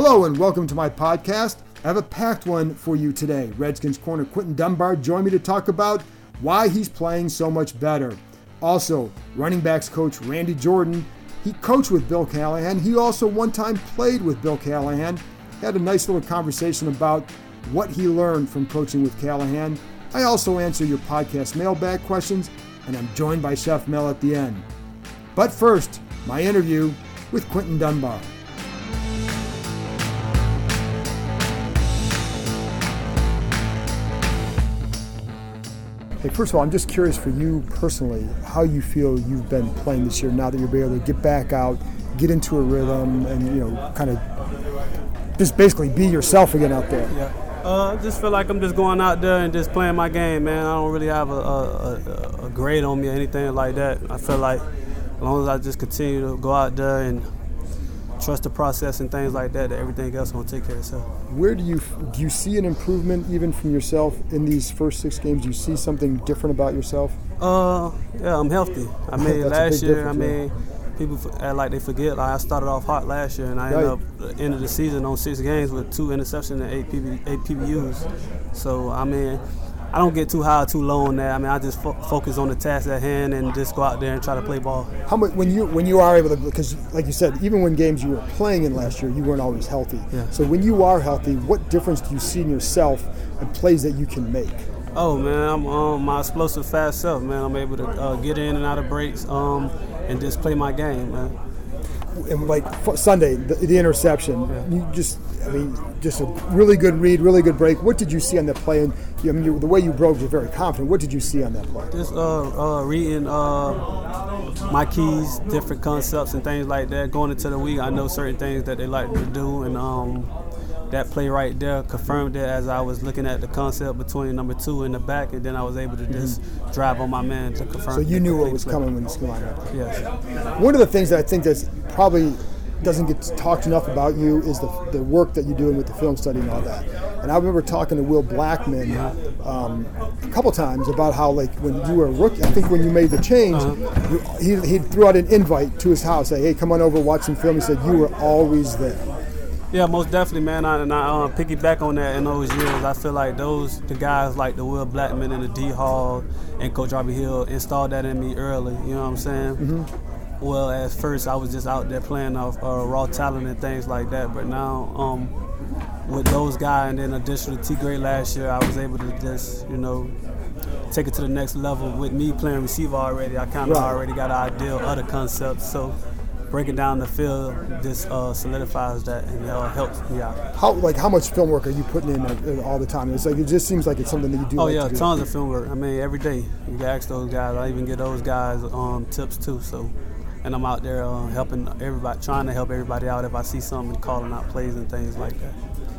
Hello and welcome to my podcast. I have a packed one for you today. Redskins corner Quinton Dunbar joined me to talk about why he's playing so much better. Also, running backs coach Randy Jordan. He coached with Bill Callahan. He also one time played with Bill Callahan. Had a nice little conversation about what he learned from coaching with Callahan. I also answer your podcast mailbag questions, and I'm joined by Chef Mel at the end. But first, my interview with Quinton Dunbar. Hey, first of all, I'm just curious for you personally, how you feel you've been playing this year now that you're able to get back out, get into a rhythm, and you know, kind of just basically be yourself again out there. Yeah. Uh, just feel like I'm just going out there and just playing my game, man. I don't really have a, a, a, a grade on me or anything like that. I feel like as long as I just continue to go out there and trust the process and things like that, that everything else will take care of itself. Where do you do you see an improvement even from yourself in these first six games? Do you see something different about yourself? Uh, yeah, I'm healthy. I mean, last year, I mean, people act like they forget. Like I started off hot last year, and I ended up at the end of the season on six games with two interceptions and eight, PB, eight PBUs. So I mean, I don't get too high or too low on that. I mean, I just fo- focus on the task at hand and just go out there and try to play ball. How much when you when you are able to because like you said, even when games you were playing in last year, you weren't always healthy. Yeah. So when you are healthy, what difference do you see in yourself and plays that you can make? Oh man, I'm um, my explosive fast self, man. I'm able to uh, get in and out of breaks um, and just play my game, man. And like Sunday, the, the interception, you just, I mean, just a really good read, really good break. What did you see on that play? And you, I mean, you, the way you broke, you're very confident. What did you see on that play? Just uh, uh, reading uh, my keys, different concepts and things like that. Going into the week, I know certain things that they like to do, and um, that play right there confirmed it as I was looking at the concept between number two and the back, and then I was able to just mm-hmm. drive on my man to confirm. So you knew what was play. coming when you lined up. Yes. One of the things that I think that's probably doesn't get talked enough about you is the, the work that you're doing with the film study and all that. And I remember talking to Will Blackmon uh-huh. um, a couple times about how, like, when you were a rookie, I think when you made the change, uh-huh. you, he, he threw out an invite to his house, say, "Hey, come on over, watch some film." He said you were always there. Yeah, most definitely, man. I, and I uh, piggyback on that in those years. I feel like those the guys like the Will Blackmon and the D Hall and Coach Robbie Hill installed that in me early. You know what I'm saying? Well, at first I was just out there playing off uh, raw talent and things like that, but now um, with those guys and then additional T Gray last year, I was able to just you know take it to the next level. With me playing receiver already, I kind of Right. already got an idea of the concepts. So breaking down the field just uh, solidifies that and uh, helps me out. How like how much film work are you putting in uh, all the time? It's like it just seems like it's something that you do. Oh like yeah, to do. tons of film work. I mean, every day you can ask those guys. I even get those guys um, tips too. So, and I'm out there uh, helping everybody, trying to help everybody out if I see something, calling out plays and things like that.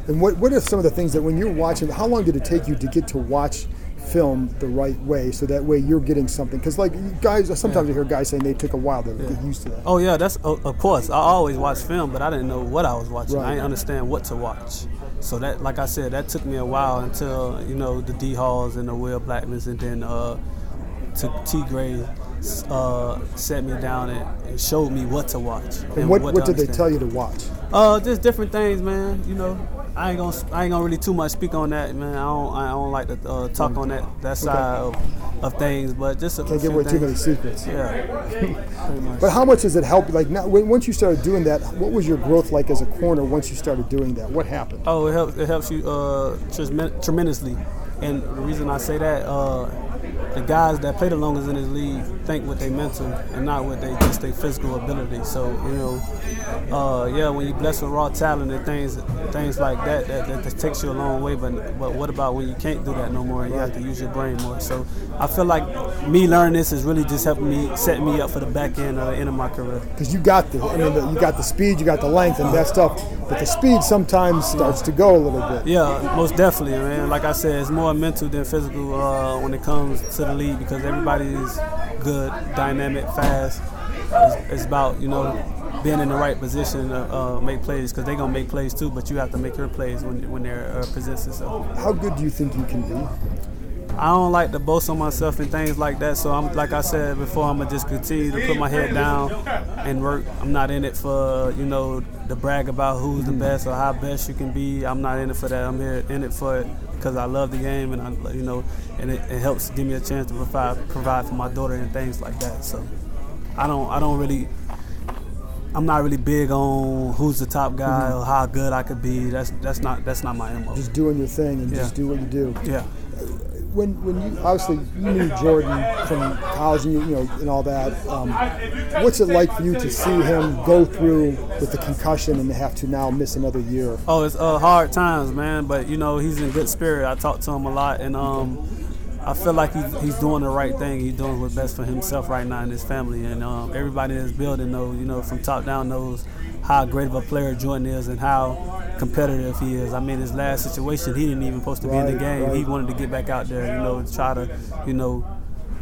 And what what are some of the things that when you're watching? How long did it take you to get to watch film the right way, so that way you're getting something? Because like guys, sometimes I hear guys saying they took a while to get used to that. Oh yeah, that's of course. I always watch film, but I didn't know what I was watching. Right. I didn't understand what to watch. So that, like I said, that took me a while until you know the D Halls and the Will Blackmons, and then uh, to T Gray uh, set me down and, and showed me what to watch. And what, to what did they tell you to watch? Uh, just different things, man. You know, I ain't gonna I ain't gonna really too much speak on that, man. I don't I don't like to uh, talk on that that side of, of things, but just a Can't give away too many secrets. Yeah. But how much does it help? Like now, when, once you started doing that, what was your growth like as a corner once you started doing that? What happened? Oh, it helps. It helps you uh, tremendously. And the reason I say that, uh, the guys that play the longest in this league think with their mental and not with they just their physical ability. So you know, uh, yeah, when you bless with raw talent and things things like that, that, that, that takes you a long way. But but what about when you can't do that no more and you have to use your brain more? So I feel like me learning this is really just helping me setting me up for the back end end of my career. Because you got the, I mean, the, you got the speed, you got the length, and that stuff. But the speed sometimes starts to go a little bit. Yeah, most definitely, man. Like I said, it's more mental than physical uh, when it comes to the league because everybody is good, dynamic, fast. It's, it's about you know being in the right position to uh, make plays because they're gonna make plays too, but you have to make your plays when when they're uh, presents. How good do you think you can be? I don't like to boast on myself and things like that. So I'm like I said before, I'm gonna just continue to put my head down and work. I'm not in it for you know to brag about who's the best or how best you can be. I'm not in it for that. I'm here in it for it because I love the game and I you know and it, it helps give me a chance to provide provide for my daughter and things like that. So I don't I don't really. I'm not really big on who's the top guy mm-hmm. or how good I could be. That's that's not that's not my mo. Just doing your thing and Yeah. just do what you do. Yeah. When, when you obviously you knew Jordan from college, and you, know, and all that. Um, what's it like for you to see him go through with the concussion and have to now miss another year? Oh, it's uh, hard times, man. But you know, he's in good spirit. I talk to him a lot, and um, I feel like he's, he's doing the right thing. He's doing what's best for himself right now and his family. And um, everybody in this building knows, you know, from top down knows how great of a player Jordan is and how competitive he is. I mean, his last situation, he didn't even supposed to be in the game. He wanted to get back out there, you know, try to, you know,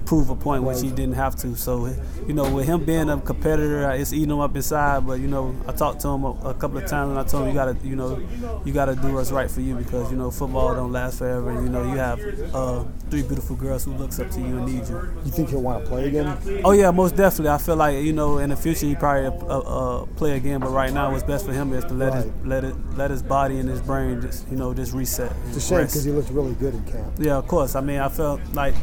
prove a point which he didn't have to. So, you know, with him being a competitor, it's eating him up inside. But you know, I talked to him a, a couple of times, and I told him you gotta, you know, you gotta do what's right for you because you know football don't last forever. And you know, you have uh, three beautiful girls who looks up to you and need you. You think he'll want to play again? Oh yeah, most definitely. I feel like you know in the future he probably uh, uh, play again, but right now what's best for him is to let his let it let his body and his brain just you know just reset. It's a shame because he looked really good in camp. Yeah, of course. I mean, I felt like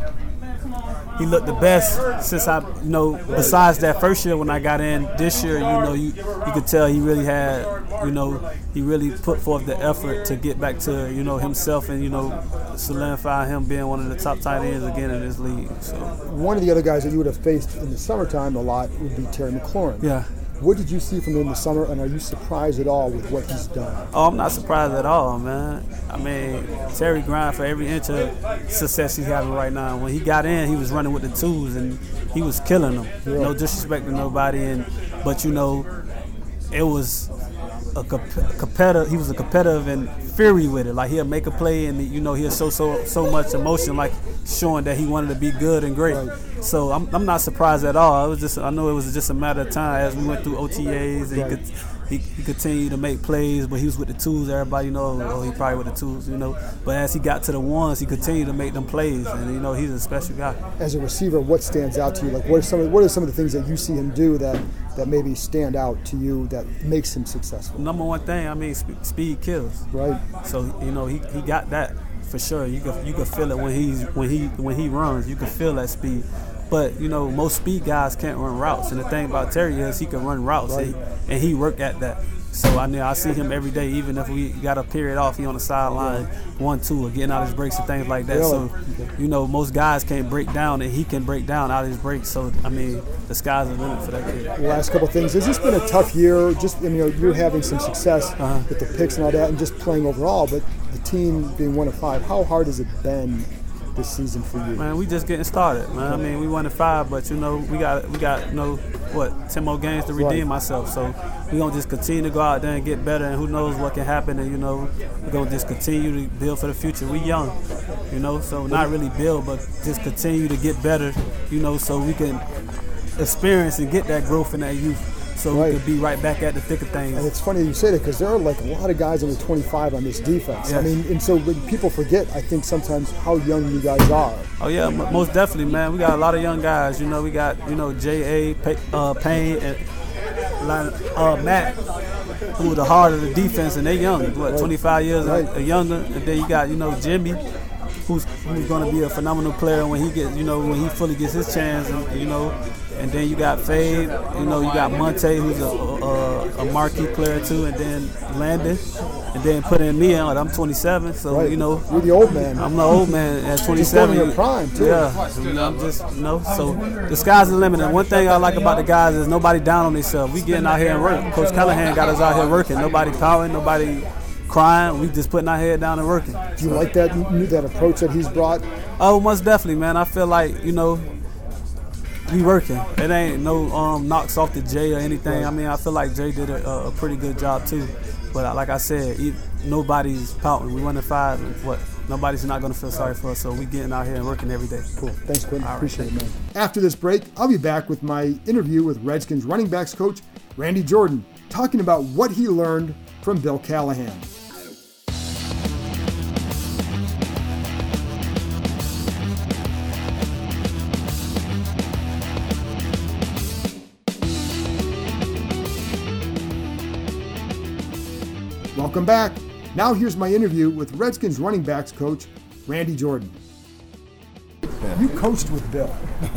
he looked the best since I, you know, besides that first year when I got in. This year, you know, you you could tell he really had, you know, he really put forth the effort to get back to, you know, himself and you know, solidify him being one of the top tight ends again in this league. So One of the other guys that you would have faced in the summertime a lot would be Terry McLaurin. yeah. What did you see from him in the summer, and are you surprised at all with what he's done? Oh, I'm not surprised at all, man. I mean, Terry grind for every inch of success he's having right now. When he got in, he was running with the twos and he was killing them. Yeah. No disrespect to nobody, and but you know, it was a comp- competitive. He was a competitive and fury with it. Like he'll make a play and you know he'll show so so much emotion, like showing that he wanted to be good and great. Right. So I'm, I'm not surprised at all. It was just I know it was just a matter of time as we went through OTAs and he could he, he continued to make plays, but he was with the tools. Everybody know, oh, he probably with the tools, you know. But as he got to the ones, he continued to make them plays, and you know he's a special guy. As a receiver, what stands out to you? Like, what are some of, what are some of the things that you see him do that that maybe stand out to you that makes him successful? Number one thing, I mean, sp- speed kills. Right? So you know he, he got that for sure. You can you could feel it when he's when he when he runs. You can feel that speed. But you know most speed guys can't run routes, and the thing about Terry is he can run routes, and, he, and he work at that. So I mean I see him every day, even if we got a period off, he on the sideline, one two, or getting out his breaks and things like that. So you know most guys can't break down, and he can break down out his breaks. So I mean the sky's the limit for that kid. Last couple of things. Has this been a tough year? Just you know, you're having some success Uh-huh. with the picks and all that, and just playing overall. But the team being one of five, how hard has it been this season for you? Man, we just getting started, man. I mean, we won at five, but you know, we got we got you know what ten more games to redeem Right. ourselves. So we gonna just continue to go out there and get better, and who knows what can happen. And you know, we gonna just continue to build for the future. We young, you know, so not really build, but just continue to get better, you know, so we can experience and get that growth in that youth, so Right. we could be right back at the thick of things. And it's funny you say that because there are like a lot of guys under 25 on this defense. I mean, and so when people forget, I think sometimes how young you guys are. Oh yeah, m- most definitely, man. We got a lot of young guys. You know, we got you know J. A. Pa- uh, Payne and uh, Matt, who are the heart of the defense, and they young, what 25 years Right. or younger. And then you got you know Jimmy, who's who's going to be a phenomenal player when he gets you know when he fully gets his chance, and you know. And then you got Fade, you know, you got Monte, who's a, a, a marquee player too, and then Landon, and then put in me. Like I'm 27, so Right. you know You're the old man. I'm the old man at 27. Just going in prime, too. Yeah, you know, I'm just you know. So the sky's the limit. And one thing I like about the guys is nobody down on themselves. We getting out here and work. Coach Callahan got us out here working. Nobody pouting. Nobody crying. We just putting our head down and working. Do you like that that approach that he's brought? Oh, most definitely, man. I feel like you know, we working. It ain't no um, knocks off the Jay or anything. I mean, I feel like Jay did a, a pretty good job too. But uh, like I said, nobody's pouting. We won in five, what? Nobody's not gonna feel sorry for us. So we getting out here and working every day. Cool. Thanks, Quinton. Right, Appreciate it, man. After this break, I'll be back with my interview with Redskins running backs coach Randy Jordan, talking about what he learned from Bill Callahan. Welcome back. Now here's my interview with Redskins running backs coach Randy Jordan. You coached with Bill.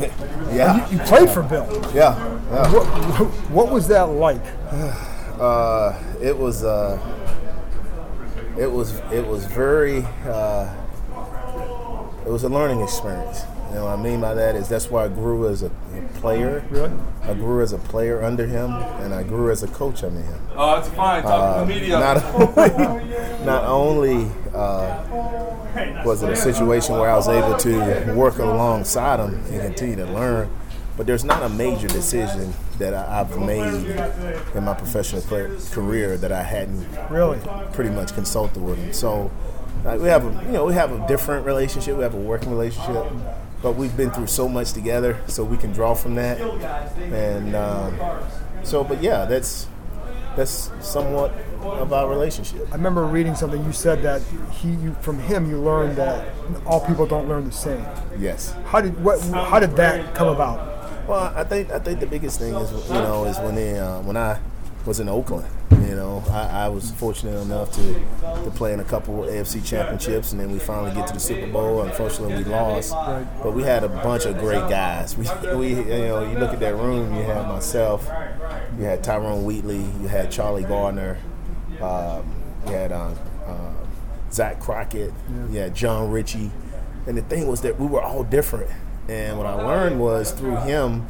Yeah, You played for Bill. yeah, yeah. What, what was that like? Uh, it was, uh, it was, it was very, uh, it was a learning experience. You know, what I mean by that is that's why I grew as a, a player. Really? I grew as a player under him, and I grew as a coach under him. Oh, it's fine. Talk to the media. Not only, not only uh, was it a situation where I was able to work alongside him and continue to learn, but there's not a major decision that I, I've made in my professional play, career that I hadn't Really? pretty much consulted with him. So like, we have a you know we have a different relationship. We have a working relationship, but we've been through so much together, so we can draw from that. And um, so, but yeah, that's that's somewhat of our relationship. I remember reading something. You said that he, you, from him, you learned that all people don't learn the same. Yes. How did what? How did that come about? Well, I think I think the biggest thing is you know is when they, uh, when I was in Oakland. You know, I, I was fortunate enough to to play in a couple AFC championships, and then we finally get to the Super Bowl. Unfortunately, we lost, but we had a bunch of great guys. We, we you know, you look at that room. You had myself, you had Tyrone Wheatley, you had Charlie Garner, um, you had uh, uh, Zack Crockett, you had Jon Ritchie, and the thing was that we were all different. And what I learned was through him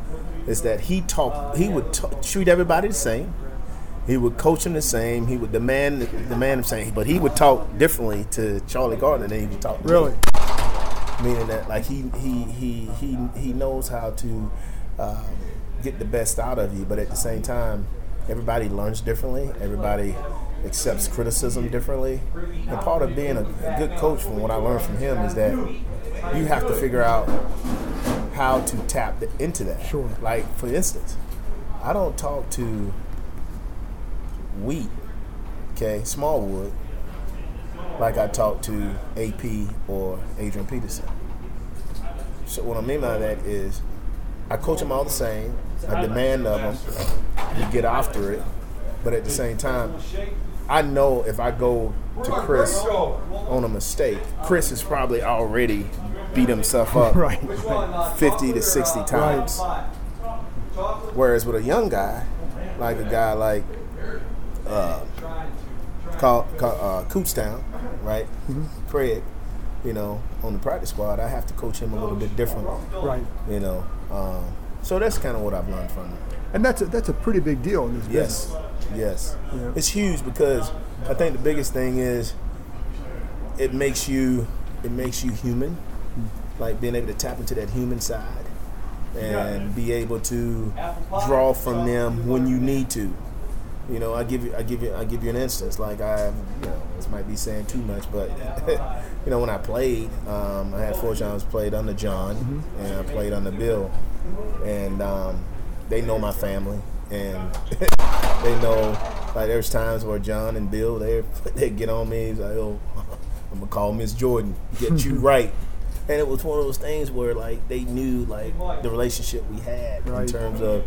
is that he taught he would t- treat everybody the same. He would coach him the same. He would demand demand the same, but he would talk differently to Charlie Garner than he would talk to me. Really? Meaning that like he he he he he knows how to um, get the best out of you, but at the same time, everybody learns differently. Everybody accepts criticism differently. And part of being a, a good coach, from what I learned from him, is that you have to figure out how to tap the, into that. Sure. Like for instance, I don't talk to wheat, okay, Smallwood, like I talked to AP or Adrian Peterson. So what I mean by that is, I coach them all the same. I demand of them. We get after it, but at the same time, I know if I go to Chris on a mistake, Chris has probably already beat himself up Right. 50 to 60 times. Whereas with a young guy, like a guy like uh, call, call, uh, Kutztown, right? Craig, you know, on the practice squad, I have to coach him a little bit differently. Right. You know, um, so that's kind of what I've learned from him. And that's a, that's a pretty big deal in this Yes, business. yes. Yeah. It's huge because I think the biggest thing is it makes you it makes you human, like being able to tap into that human side and be able to draw from them when you need to. You know, I give you, I give you, I give you an instance. Like I, you know, this might be saying too much, but you know, when I played, um, I had four times played under John, and I played under Bill, and um, they know my family, and they know like there's times where John and Bill they they get on me, he's like, oh, I'm gonna call Miss Jordan, get you right. And it was one of those things where like they knew like the relationship we had in terms of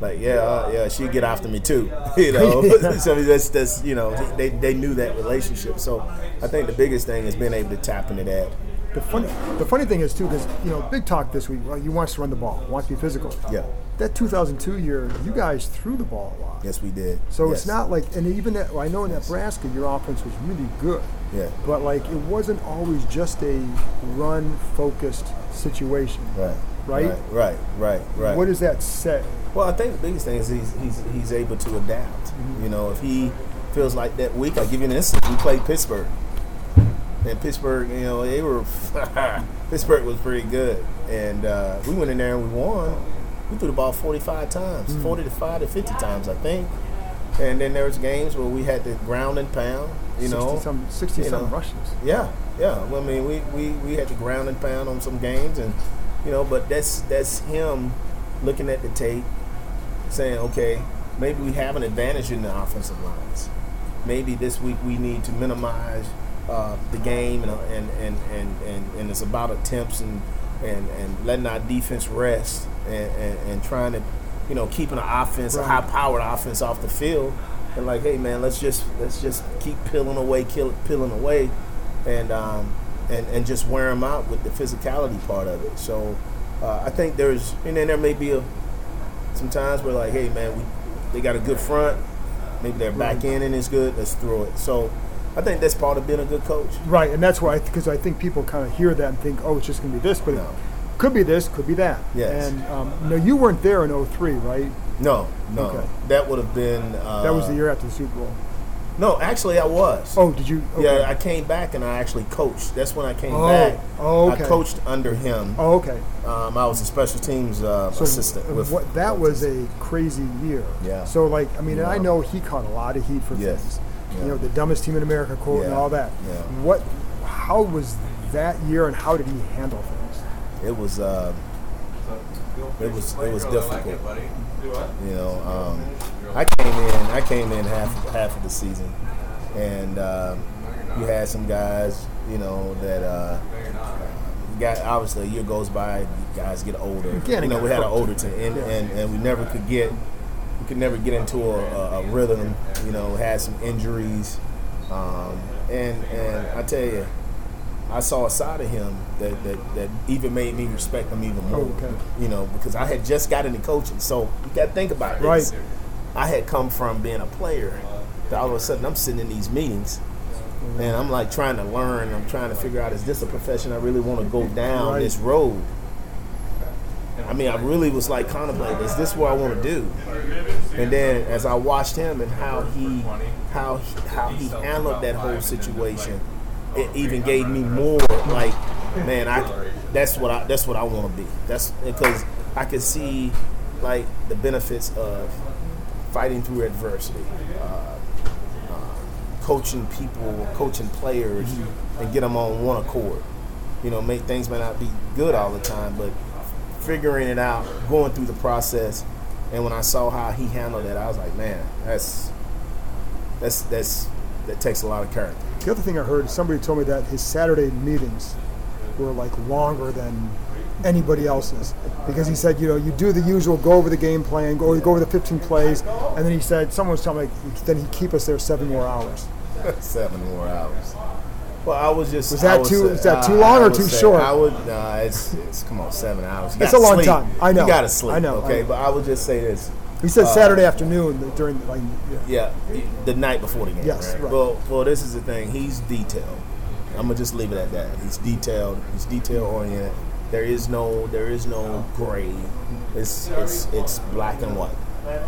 like yeah uh, yeah she get after me too you know so that's that's you know they, they knew that relationship so I think the biggest thing is being able to tap into that The funny, the funny thing is too, because you know, big talk this week. Well, you want us to run the ball, want to be physical. yeah that 2002 year, you guys threw the ball a lot. Yes, we did. So Yes. it's not like, and even that, I know in Nebraska, your offense was really good. Yeah. But like, it wasn't always just a run-focused situation. Right. Right? Right. Right. Right. right. What does that say? Well, I think the biggest thing is he's he's, he's able to adapt. Mm-hmm. You know, if he feels like that week, I'll give you an instance. We played Pittsburgh, and Pittsburgh, you know, they were Pittsburgh was pretty good, and uh, we went in there and we won. We threw the ball 45 times, Mm. 40 to 5 to 50 times, I think. And then there was games where we had to ground and pound. You know, 60 some, 60 you some know. rushes. Yeah, yeah. Well, I mean, we, we, we had to ground and pound on some games, and you know, but that's that's him looking at the tape, saying, okay, maybe we have an advantage in the offensive lines. Maybe this week we need to minimize uh, the game, and, and, and, and, and, and it's about attempts and, and, and letting our defense rest and, and, and trying to, you know, keeping the offense, a high-powered offense off the field. And like, hey man, let's just let's just keep peeling away, kill, peeling away, and um, and and just wear them out with the physicality part of it. So uh, I think there's and then there may be a some times where like, hey man, we they got a good front, maybe their back end is good, let's throw it. So I think that's part of being a good coach. Right, and that's why, because I think people kind of hear that and think, oh, it's just going to be this, but No. it could be this, could be that. Yes. And um, no, you weren't there in 03, right? No, no, Okay. that would have been uh, That was the year after the Super Bowl. No, actually, I was. Oh, did you? Okay. Yeah, I came back and I actually coached. That's when I came Oh, back. oh, okay. I coached under him. Oh, okay. Um, I was a special teams uh, So assistant. With what, that was a crazy year. Yeah. So like, I mean, and I know he caught a lot of heat for Yes. things. Yeah. You know, the dumbest team in America quote and all that. Yeah. What? How was that year, and how did he handle things? it was uh, it was it was difficult. You know, um, I came in I came in half half of the season, and um, you had some guys, you know, that uh, got obviously a year goes by, guys get older. You know, we had an older team, and, and, and we never could get we could never get into a, a, rhythm. You know, had some injuries, um, and and I tell you. I saw a side of him that, that, that even made me respect him even more. Oh, okay. You know, because I had just got into coaching. So you got to think about this. Right. I had come from being a player. To all of a sudden, I'm sitting in these meetings, and I'm like trying to learn. I'm trying to figure out is this a profession I really want to go down this road? I mean, I really was like contemplating, is this what I want to do? And then as I watched him and how he, how he, how he handled that whole situation, it even gave me more like, man, I that's what I that's what I want to be. That's because I could see like the benefits of fighting through adversity, uh, uh, coaching people, coaching players, and get them on one accord. You know, make things may not be good all the time, but figuring it out, going through the process. And when I saw how he handled it, I was like, man, that's that's that's that takes a lot of character. The other thing I heard, somebody told me that his Saturday meetings were like longer than anybody else's because he said, you know, you do the usual, go over the game plan, go, go over the 15 plays, and then he said, someone was telling me, then he'd keep us there seven more hours. Seven more hours. Well, I was just. Was that would too- say- is that too long I or too say- short? I would. Nah, it's, it's come on, seven hours. It's a long sleep. time. I know. You gotta sleep. I know, I Okay, know. but I would just say this. He said Uh, Saturday afternoon during like, yeah. Yeah, the night before the game. Yes, right? right. Well, well, this is the thing. He's detailed. I'm gonna just leave it at that. He's detailed. He's detail oriented. There is no, there is no gray. It's, it's, it's black and white.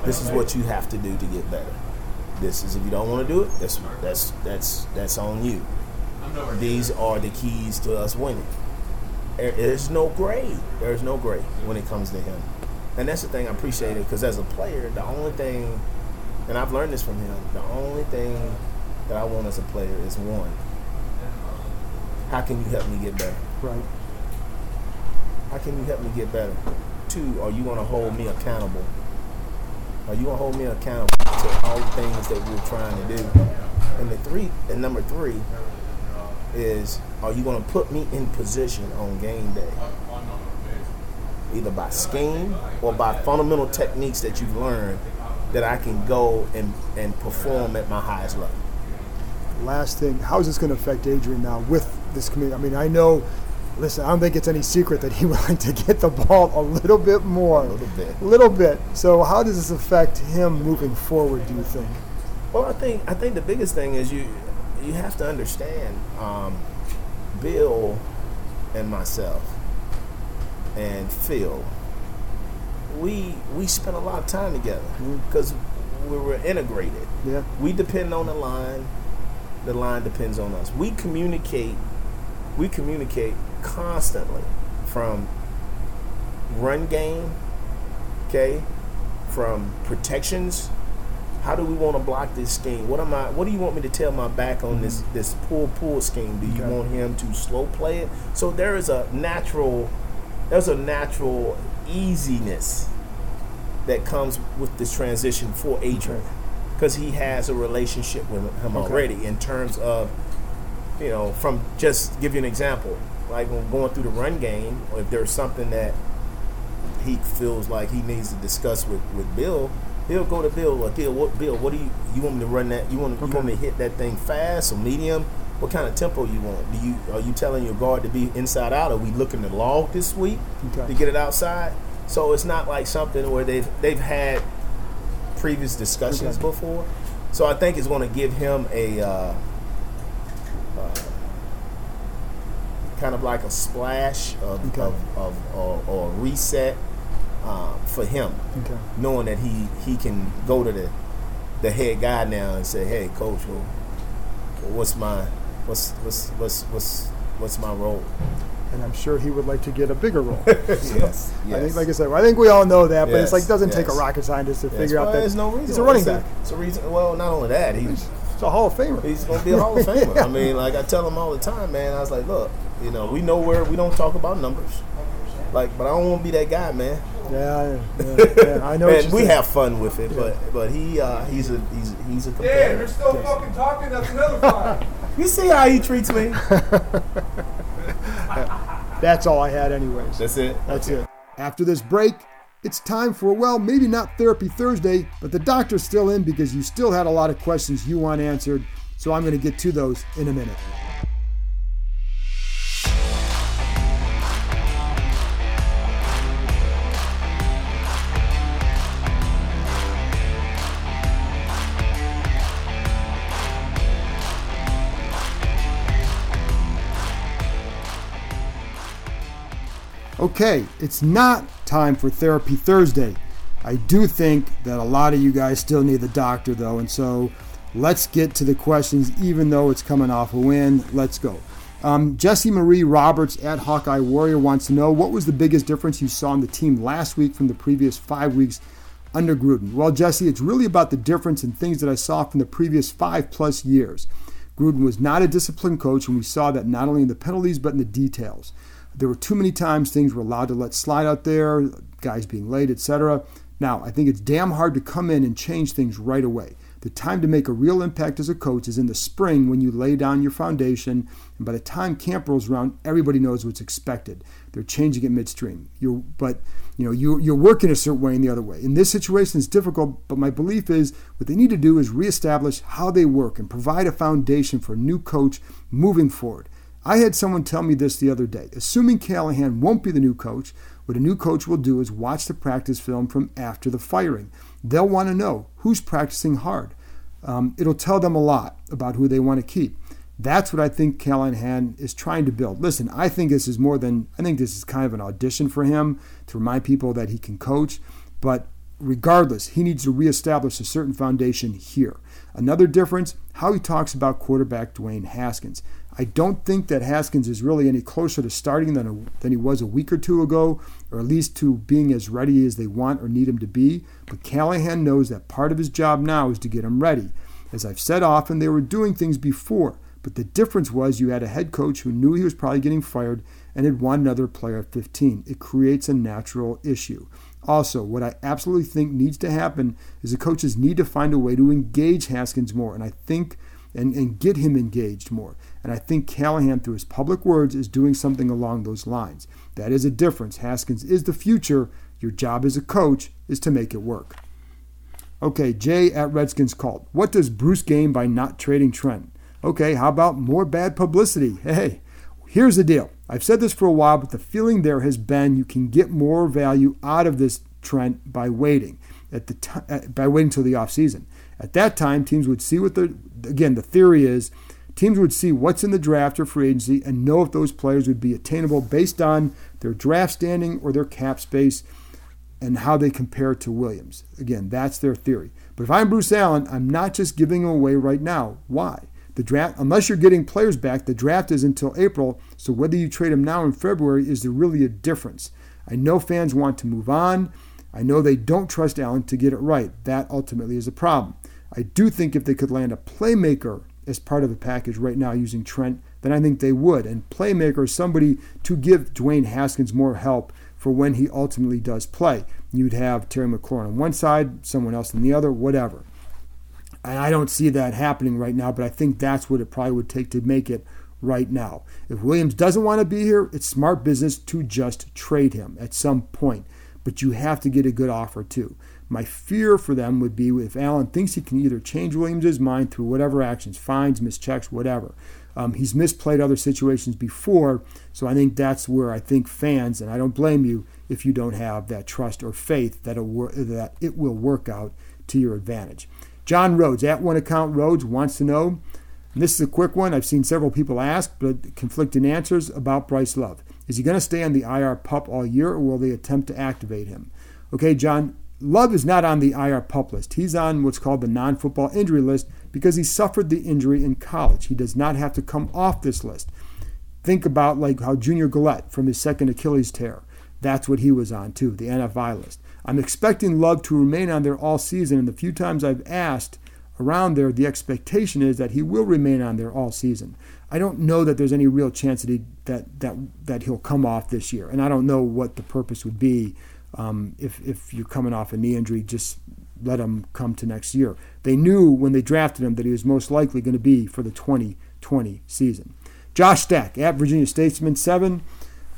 This is what you have to do to get better. This is if you don't want to do it. That's that's that's that's on you. These are the keys to us winning. There is no gray. There's no gray when it comes to him. And that's the thing I appreciate it because as a player, the only thing, and I've learned this from him, the only thing that I want as a player is one, how can you help me get better? right. How can you help me get better? Two, are you going to hold me accountable? Are you to hold me accountable to all the things that we're trying to do? And the three, and number three is, are you to put me in position on game day? Either by scheme or by fundamental techniques that you've learned that I can go and, and perform at my highest level. Last thing, how is this going to affect Adrian now with this committee? I mean, I know listen, I don't think it's any secret that he would like to get the ball a little bit more. A little bit. A little bit. So how does this affect him moving forward, do you think? Well, I think I think the biggest thing is you you have to understand um, Bill and myself and Phil. We we spent a lot of time together because we were integrated. Yeah. We depend on the line. The line depends on us. We communicate. We communicate constantly from run game, okay, from protections. How do we want to block this scheme? What am I? What do you want me to tell my back on this mm-hmm. this pull pull scheme? Do you Okay. want him to slow play it? So there is a natural, there's a natural easiness that comes with this transition for Adrian because he has a relationship with him Okay. already in terms of, you know, from just give you an example, like when going through the run game, or if there's something that he feels like he needs to discuss with, with Bill, he'll go to Bill. Like, Bill, what Bill? What do you you want me to run that? You want you want me to hit that thing fast or medium? What kind of tempo you want? Do you are you telling your guard to be inside out? Are we looking to log this week Okay. to get it outside? So it's not like something where they've they've had previous discussions Okay. before. So I think it's going to give him a uh, kind of like a splash of, Okay. of, of or, or a reset um, for him, Okay. knowing that he he can go to the the head guy now and say, "Hey, coach, well, what's my what's what's what's what's what's my role?" And I'm sure he would like to get a bigger role. yes, I think, like I said, I think we all know that, but it's like it doesn't take a rocket scientist to Yes, figure well, out that there's no reason. he's a running back. It's a reason. Well, not only that, he's He's a Hall of Famer. He's gonna be a Hall of Famer. I mean, like I tell him all the time, man. I was like, look, you know, we know where we don't talk about numbers, like, but I don't want to be that guy, man. Yeah, yeah, yeah, I know. what and we saying. have fun with it, but but he uh, he's a he's he's a Damn, competitor. you're still fucking talking. That's another fine. You see how he treats me? That's all I had, anyways. That's it. That's it. After this break, it's time for, well, maybe not Therapy Thursday, but the doctor's still in because you still had a lot of questions you want answered. So I'm going to get to those in a minute. Okay, it's not time for Therapy Thursday. I do think that a lot of you guys still need the doctor, though, and so let's get to the questions, even though it's coming off a win. Let's go. Um, Jesse Marie Roberts at Hawkeye Warrior wants to know what was the biggest difference you saw in the team last week from the previous five weeks under Gruden? Well, Jesse, it's really about the difference in things that I saw from the previous five plus years. Gruden was not a disciplined coach, and we saw that not only in the penalties but in the details. There were too many times things were allowed to let slide out there, guys being late, etc. Now, I think it's damn hard to come in and change things right away. The time to make a real impact as a coach is in the spring when you lay down your foundation, and by the time camp rolls around, everybody knows what's expected. They're changing it midstream. You're, but you know you you're working a certain way and the other way. In this situation, it's difficult, but my belief is what they need to do is reestablish how they work and provide a foundation for a new coach moving forward. I had someone tell me this the other day. Assuming Callahan won't be the new coach, what a new coach will do is watch the practice film from after the firing. They'll want to know who's practicing hard. Um, it'll tell them a lot about who they want to keep. That's what I think Callahan is trying to build. Listen, I think this is more than, I think this is kind of an audition for him to remind people that he can coach. But regardless, he needs to reestablish a certain foundation here. Another difference, how he talks about quarterback Dwayne Haskins. I don't think that Haskins is really any closer to starting than, a, than he was a week or two ago, or at least to being as ready as they want or need him to be. But Callahan knows that part of his job now is to get him ready. As I've said often, they were doing things before, but the difference was you had a head coach who knew he was probably getting fired and had won another player at 15. It creates a natural issue. Also, what I absolutely think needs to happen is the coaches need to find a way to engage Haskins more, and I think and, and get him engaged more. And I think Callahan, through his public words, is doing something along those lines. That is a difference. Haskins is the future. Your job as a coach is to make it work. Okay, Jay at Redskins called. What does Bruce gain by not trading Trent? Okay, how about more bad publicity? Hey, Here's the deal. I've said this for a while, but the feeling there has been you can get more value out of this Trent by waiting at the t- by waiting till the offseason. At that time, teams would see what the again the theory is teams would see what's in the draft or free agency and know if those players would be attainable based on their draft standing or their cap space and how they compare to Williams. Again, that's their theory. But if I'm Bruce Allen, I'm not just giving them away right now. Why? The draft, unless you're getting players back, the draft is until April. So whether you trade them now in February, is there really a difference? I know fans want to move on. I know they don't trust Allen to get it right. That ultimately is a problem. I do think if they could land a playmaker as part of the package right now using Trent, then I think they would. And playmaker is somebody to give Dwayne Haskins more help for when he ultimately does play. You'd have Terry McLaurin on one side, someone else on the other, whatever. And I don't see that happening right now, but I think that's what it probably would take to make it right now. If Williams doesn't want to be here, it's smart business to just trade him at some point. But you have to get a good offer too. My fear for them would be if Allen thinks he can either change Williams' mind through whatever actions, fines, mischecks, whatever. Um, he's misplayed other situations before, so I think that's where I think fans, and I don't blame you if you don't have that trust or faith that, wor- that it will work out to your advantage. John Rhodes, at one account Rhodes, wants to know, this is a quick one. I've seen several people ask, but conflicting answers about Bryce Love. Is he going to stay on the IR pup all year, or will they attempt to activate him? Okay, John, Love is not on the IR pup list. He's on what's called the non football injury list because he suffered the injury in college. He does not have to come off this list. Think about like how Junior Galette from his second Achilles tear. That's what he was on too, the NFI list. I'm expecting Love to remain on there all season, and the few times I've asked around there, the expectation is that he will remain on there all season. I don't know that there's any real chance that he, that that that he'll come off this year, and I don't know what the purpose would be um, if if you're coming off a knee injury. Just let him come to next year. They knew when they drafted him that he was most likely going to be for the 2020 season. Josh Stack at Virginia Statesman seven.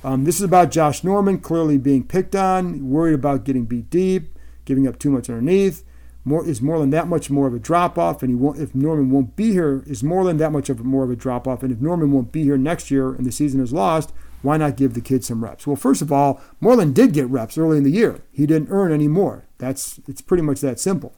Um, this is about Josh Norman clearly being picked on, worried about getting beat deep, giving up too much underneath. More is more than that much more of a drop off, and he won't, if Norman won't be here, is more than that much of more of a drop off. And if Norman won't be here next year and the season is lost, why not give the kid some reps? Well, first of all, Moreland did get reps early in the year. He didn't earn any more. That's it's pretty much that simple.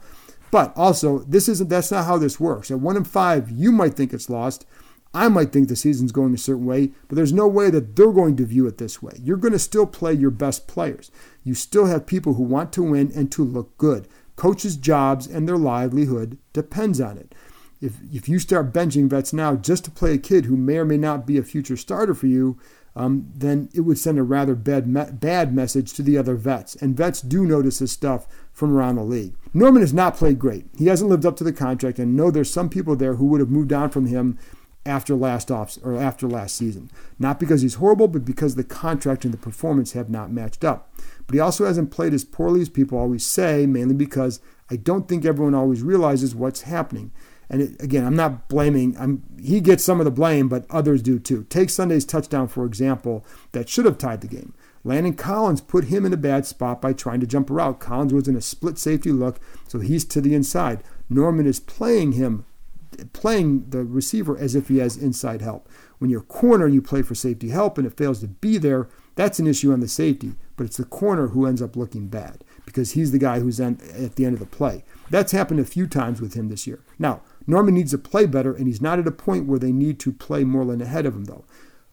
But also, this isn't that's not how this works. At one and five, you might think it's lost. I might think the season's going a certain way, but there's no way that they're going to view it this way. You're going to still play your best players. You still have people who want to win and to look good. Coaches' jobs and their livelihood depends on it. If, if you start benching vets now just to play a kid who may or may not be a future starter for you, um, then it would send a rather bad, bad message to the other vets. And vets do notice this stuff from around the league. Norman has not played great. He hasn't lived up to the contract, and know there's some people there who would have moved on from him after last off or after last season. Not because he's horrible, but because the contract and the performance have not matched up. But he also hasn't played as poorly as people always say, mainly because I don't think everyone always realizes what's happening. And it, again, I'm not blaming. I'm, he gets some of the blame, but others do too. Take Sunday's touchdown, for example, that should have tied the game. Landon Collins put him in a bad spot by trying to jump a route. Collins was in a split safety look, so he's to the inside. Norman is playing him playing the receiver as if he has inside help. When you're corner, you play for safety help and it fails to be there, that's an issue on the safety, but it's the corner who ends up looking bad because he's the guy who's at the end of the play. That's happened a few times with him this year. Now, Norman needs to play better, and he's not at a point where they need to play Moreland ahead of him, though.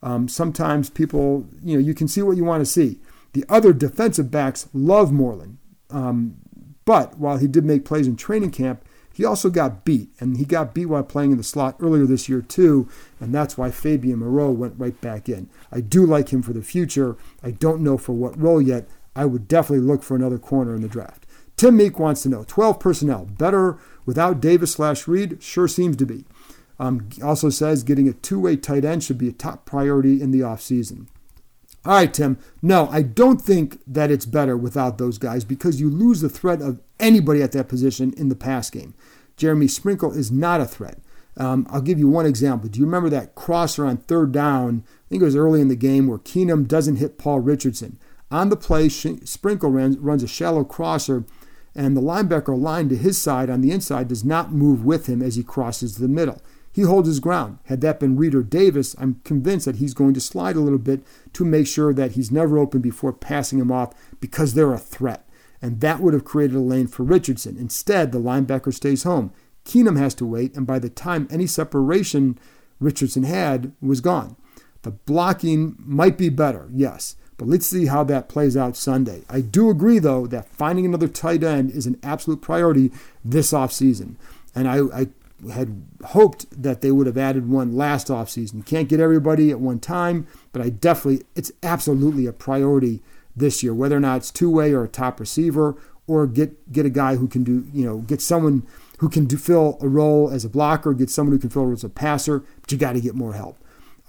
Um, sometimes people, you know, you can see what you want to see. The other defensive backs love Moreland, um, but while he did make plays in training camp, he also got beat, and he got beat while playing in the slot earlier this year, too, and that's why Fabian Moreau went right back in. I do like him for the future. I don't know for what role yet. I would definitely look for another corner in the draft. Tim Meek wants to know 12 personnel, better without Davis slash Reed? Sure seems to be. Um, also says getting a two way tight end should be a top priority in the offseason. All right, Tim. No, I don't think that it's better without those guys because you lose the threat of anybody at that position in the pass game. Jeremy Sprinkle is not a threat. Um, I'll give you one example. Do you remember that crosser on third down? I think it was early in the game where Keenum doesn't hit Paul Richardson. On the play, Sprinkle runs, runs a shallow crosser, and the linebacker aligned to his side on the inside does not move with him as he crosses the middle. he holds his ground. Had that been Reed or Davis, I'm convinced that he's going to slide a little bit to make sure that he's never open before passing him off because they're a threat. And that would have created a lane for Richardson. Instead, the linebacker stays home. Keenum has to wait, and by the time any separation Richardson had was gone. The blocking might be better, yes, but let's see how that plays out Sunday. I do agree, though, that finding another tight end is an absolute priority this offseason. And I, I had hoped that they would have added one last offseason. Can't get everybody at one time, but I definitely, it's absolutely a priority this year, whether or not it's two way or a top receiver, or get, get a guy who can do, you know, get someone who can do, fill a role as a blocker, get someone who can fill a role as a passer, but you got to get more help.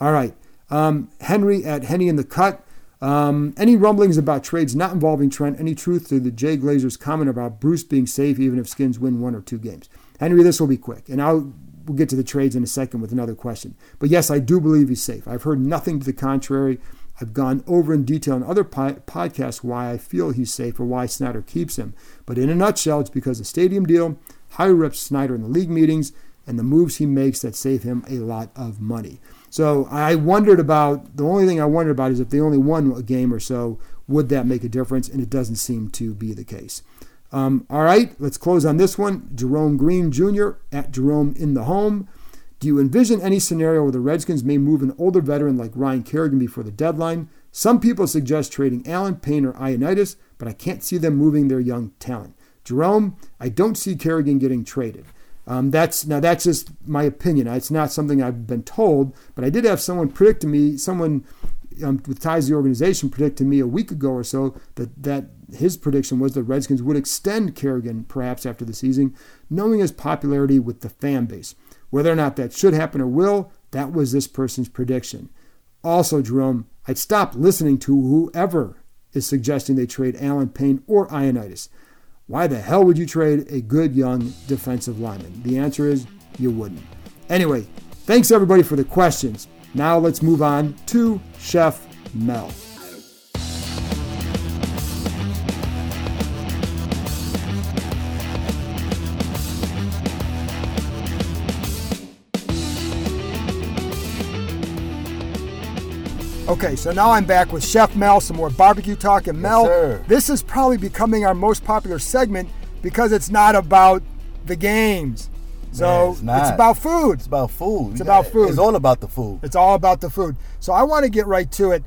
All right. Um, Henry at Henny in the Cut. Um, any rumblings about trades not involving Trent? Any truth to the Jay Glazer's comment about Bruce being safe even if Skins win one or two games? Henry, this will be quick, and I'll we'll get to the trades in a second with another question. But yes, I do believe he's safe. I've heard nothing to the contrary. I've gone over in detail in other po- podcasts why I feel he's safe or why Snyder keeps him. But in a nutshell, it's because the stadium deal, high reps Snyder in the league meetings, and the moves he makes that save him a lot of money. So I wondered about the only thing I wondered about is if they only won a game or so, would that make a difference? And it doesn't seem to be the case. Um, all right, let's close on this one. Jerome Green Jr. at Jerome in the home. Do you envision any scenario where the Redskins may move an older veteran like Ryan Kerrigan before the deadline? Some people suggest trading Allen, Payne, or Ioannidis, but I can't see them moving their young talent. Jerome, I don't see Kerrigan getting traded. Um, that's now that's just my opinion. It's not something I've been told, but I did have someone predict to me, someone um, with ties to the organization predict to me a week ago or so that that his prediction was the Redskins would extend Kerrigan perhaps after the season, knowing his popularity with the fan base. Whether or not that should happen or will, that was this person's prediction. Also, Jerome, I'd stop listening to whoever is suggesting they trade Allen Payne or Ioannidis. Why the hell would you trade a good young defensive lineman? The answer is you wouldn't. Anyway, thanks everybody for the questions. Now let's move on to Chef Mel. Okay, so now I'm back with Chef Mel, some more barbecue talk. And Mel, sir. this is probably becoming our most popular segment because it's not about the games. So Man, it's not. about food. It's about food. It's about food. It's all about the food. It's all about the food. So I want to get right to it.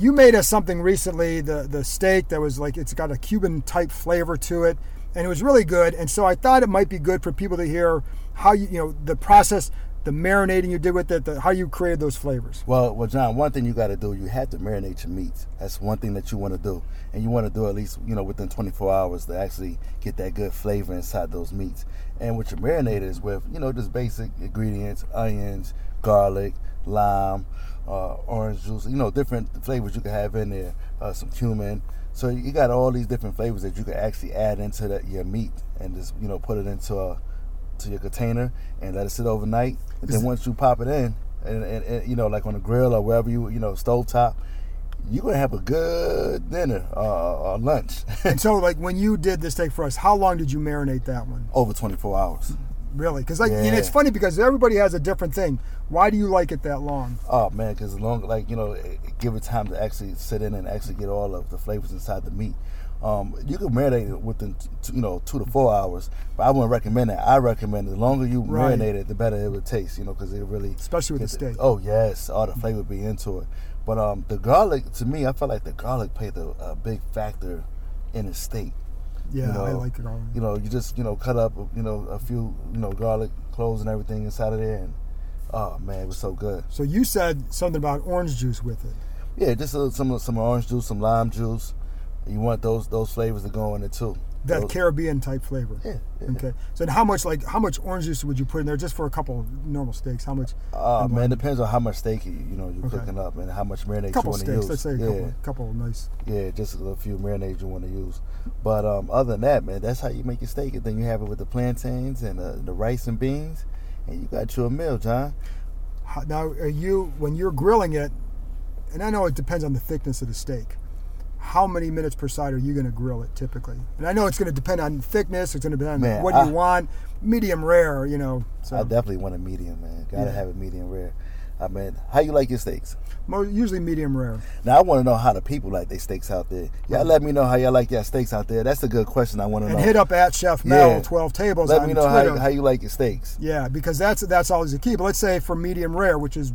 You made us something recently, the the steak that was like it's got a Cuban type flavor to it, and it was really good. And so I thought it might be good for people to hear how you you know the process, the marinating you did with it, the, how you created those flavors. Well, well, John. One thing you got to do, you have to marinate your meats. That's one thing that you want to do, and you want to do at least you know within 24 hours to actually get that good flavor inside those meats. And what your marinade is with, you know, just basic ingredients: onions, garlic, lime, uh, orange juice. You know, different flavors you can have in there. Uh, some cumin. So you got all these different flavors that you can actually add into that your meat, and just you know put it into a to your container and let it sit overnight. And then once you pop it in, and, and, and you know, like on the grill or wherever you, you know, stovetop, you're gonna have a good dinner uh, or lunch And so like when you did this steak for us, how long did you marinate that one? over 24 hours. Really? Because like you know, it's funny because everybody has a different thing. Why do you like it that long? Oh man, because long, like you know, give it time to actually sit in and actually get all of the flavors inside the meat. Um, you can marinate it within t- you know two to four hours, but I wouldn't recommend that. I recommend the longer you Right. marinate it, the better it would taste. You know, because it really Especially with the steak. Oh yes, all the flavor be into it. But um, the garlic to me, I felt like the garlic played a, a big factor in the steak. Yeah, you know, I like the garlic. You know, you just you know cut up you know a few you know garlic cloves and everything inside of there, and oh man, it was so good. So you said something about orange juice with it. Yeah, just a, some some orange juice, some lime juice. You want those those flavors to go in it too. That Those- Caribbean type flavor. Yeah, yeah. Okay. So how much like how much orange juice would you put in there just for a couple of normal steaks? How much? Uh, man, one? depends on how much steak you you know you're Okay. cooking up and how much marinade you want to steaks. use. Let's say a yeah, couple, couple of nice. yeah, just a few marinades you want to use. But um, other than that, man, that's how you make your steak. And then you have it with the plantains and uh, the rice and beans, and you got you a meal, John. How- Now, are you when you're grilling it? And I know it depends on the thickness of the steak. How many minutes per side are you going to grill it typically? And I know it's going to depend on thickness. It's going to depend on Man, what I- you want. Medium rare, you know. So I definitely want a medium, man. Gotta Yeah. have a medium rare. I mean, how you like your steaks? usually medium rare. Now I want to know how the people like their steaks out there. Y'all let me know how y'all like your steaks out there. That's a good question. I want to And know. hit up at Chef Mel Yeah. Twelve Tables Let me know how, how you like your steaks. Yeah, because that's that's always the key. But let's say for medium rare, which is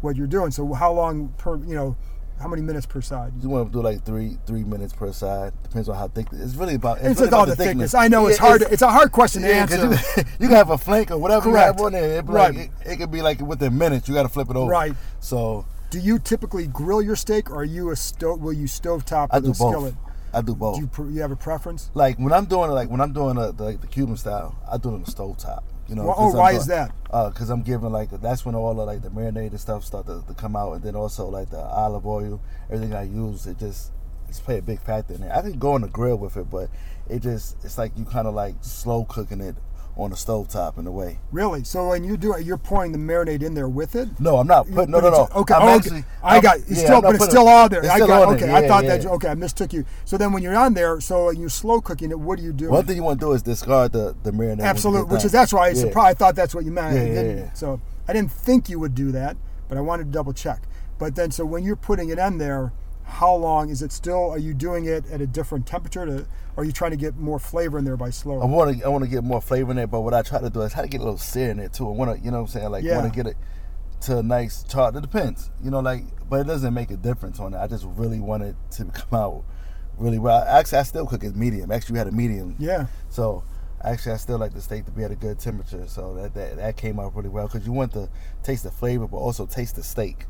what you're doing. So how long per you know, how many minutes per side? You want to do like three three minutes per side. Depends on how thick. It's really about. It's, It's really like all about the thickness. I know it's hard. It's a hard question to answer. You, you can have a flank or whatever Correct. you have on there. It, Right. like, it, it could be like within minutes. You got to flip it over. Right. So Do you typically grill your steak, or are you a stove? Will you stovetop I with do a both. skillet? I do both. Do you, pr- you have a preference? like when I'm doing like when I'm doing uh, the, the, the Cuban style, I do it on the stove top. You know. Oh, why is that? Uh, cause I'm giving like that's when all of like the marinated stuff start to, to come out, and then also like the olive oil, everything I use, it just it's play a big factor in it. I can go on the grill with it, but it just it's like you kind of like slow cooking it on the stove top in a way. Really? So when you do it, you're pouring the marinade in there with it? No, I'm not putting. No, no, it no. Okay, I'm oh, okay. actually- I I'm- got it's yeah, still, but it's still on there. I got okay. I thought yeah. that. Okay, I mistook you. So then when you're on there, so you're slow cooking it. What do you do? One thing you want to do is discard the the marinade. Absolutely, which is that's why I Yeah. surprised. I thought that's what you meant. Yeah, yeah, yeah. So I didn't think you would do that, but I wanted to double check. But then, so when you're putting it in there, how long is it still? Are you doing it at a different temperature? To, or are you trying to get more flavor in there by slow? I want to I want to get more flavor in it, but what I try to do is try to get a little sear in it too. I want to, you know what I'm saying? Like, Yeah. want to get it to a nice char. It depends, you know, like, but it doesn't make a difference on it. I just really want it to come out really well. Actually, I still cook it medium. Actually, we had a medium. Yeah. So, actually, I still like the steak to be at a good temperature. So that that, that came out really well because you want to taste the flavor, but also taste the steak.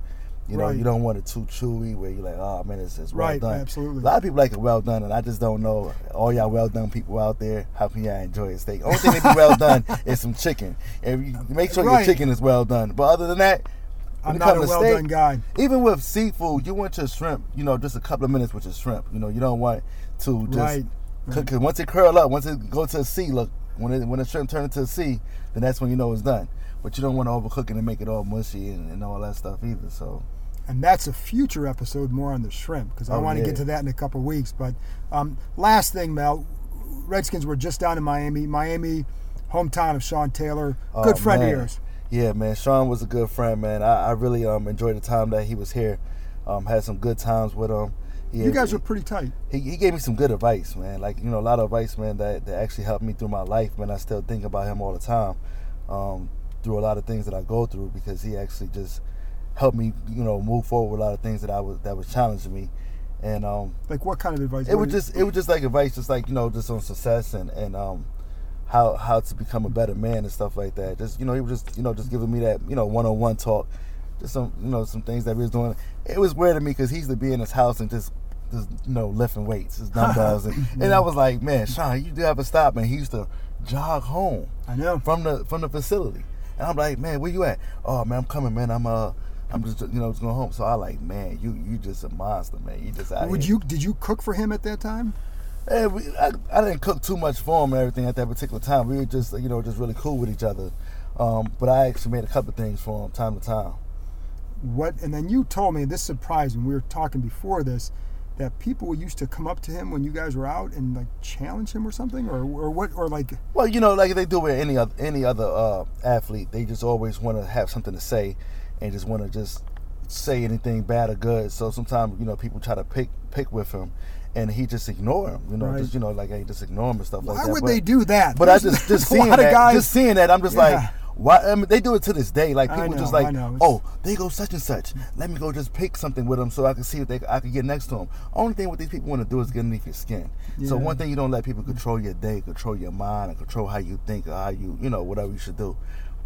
You know, Right. you don't want it too chewy where you're like, oh man, it's, it's well Right, done. absolutely. A lot of people like it well done, and I just don't know all y'all well done people out there. How can y'all enjoy a steak? Only thing that be well done is some chicken, and you make sure Right. your chicken is well done. But other than that, I'm not a well steak, done guy. Even with seafood, you want your shrimp, you know, just a couple of minutes with your shrimp. You know, you don't want to just Right. because once it curl up, once it go to a sea, look when it when the shrimp turn into a sea, then that's when you know it's done. But you don't want to overcook it and make it all mushy and, and all that stuff either. So and that's a future episode more on the shrimp because I Oh, want to yeah. get to that in a couple weeks. But um, last thing, Mel, Redskins were just down in Miami, Miami, hometown of Sean Taylor, Oh, good friend man. of yours. Yeah, man. Sean was a good friend, man. I, I really um enjoyed the time that he was here. Um, had some good times with him. He, You guys are pretty tight. he, he gave me some good advice, man. Like you know, a lot of advice, man, that, that actually helped me through my life, man. I still think about him all the time, um, through a lot of things that I go through because he actually just helped me, you know, move forward with a lot of things that I was that was challenging me, and um, Like what kind of advice? it was just it was just like advice, just like you know, just on success and and um, how how to become a better man and stuff like that. Just you know, he was just you know just giving me that you know one on one talk, just some you know some things that we was doing. It was weird to me because he used to be in his house and just just you know lifting weights, his dumbbells, and, and I was like, man, Sean, you do have to stop, And He used to jog home. I know. from the from the facility, and I'm like, man, where you at? Oh man, I'm coming, man. I'm uh. I'm just, you know, just going home. So I like, man, you, you just a monster, man. You just out Would here. you did you cook for him at that time? Yeah, we, I, I didn't cook too much for him and everything at that particular time. We were just, you know, just really cool with each other. Um, but I actually made a couple things for him time to time. What? And then you told me this surprised me. We were talking before this that people used to come up to him when you guys were out and like challenge him or something, or or what, or like Well, you know, like they do with any other any other uh, athlete, they just always want to have something to say, and just want to just say anything bad or good. So sometimes, you know, people try to pick pick with him, and he just ignore him. You know, Right. just you know, like hey, just ignore him and stuff like that. why would But- they do that? But I just just seeing that, guys- just seeing that, I'm just Yeah. like, why? I mean, they do it to this day. Like people just know, I like, oh, they go such and such. Let me go just pick something with them so I can see if they I can get next to them. Only thing what these people want to do is get underneath your skin. So one thing you don't let people control your day, control your mind, and control how you think or how you you know whatever you should do.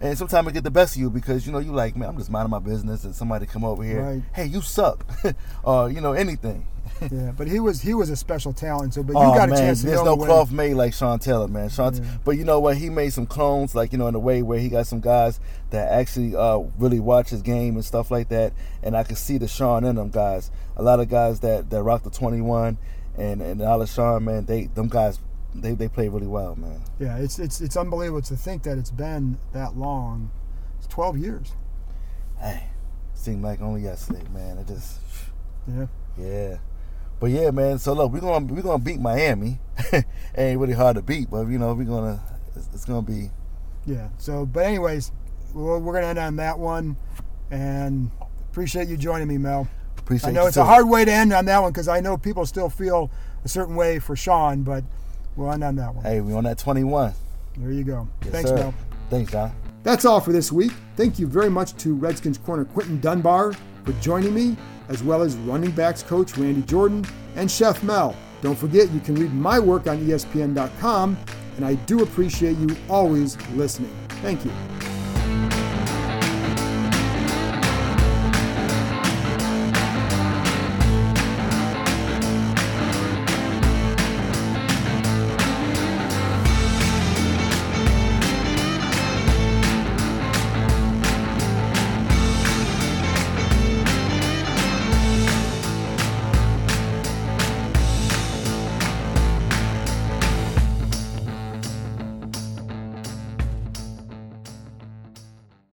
And sometimes it get the best of you because you know you like man I'm just minding my business and somebody come over here Right. hey you suck or you know anything yeah, but he was he was a special talent. So, but you oh got a man, chance to there's no the way- cloth made like Sean Taylor, man. Sean, Yeah. but you know what? He made some clones, like you know, in a way where he got some guys that actually uh, really watch his game and stuff like that. And I can see the Sean in them guys. A lot of guys that that rock the 21 and and all of Sean, man. They them guys, they they play really well, man. Yeah, it's it's it's unbelievable to think that it's been that long. It's 12 years. Hey, seemed like only yesterday, man. It just Yeah. yeah. But yeah, man. So look, we're gonna we're gonna beat Miami. Ain't really hard to beat, but you know we're gonna it's, it's gonna be Yeah. So, but anyways, we're, we're going to end on that one. And appreciate you joining me, Mel. appreciate. I know it's too. a hard way to end on that one because I know people still feel a certain way for Sean, but we'll end on that one. Hey, we on that 21. There you go. Yes, Thanks, sir. Mel. Thanks, John. That's all for this week. Thank you very much to Redskins corner Quinton Dunbar for joining me, as well as running backs coach Randy Jordan and Chef Mel. Don't forget, you can read my work on ESPN.com, and I do appreciate you always listening. Thank you.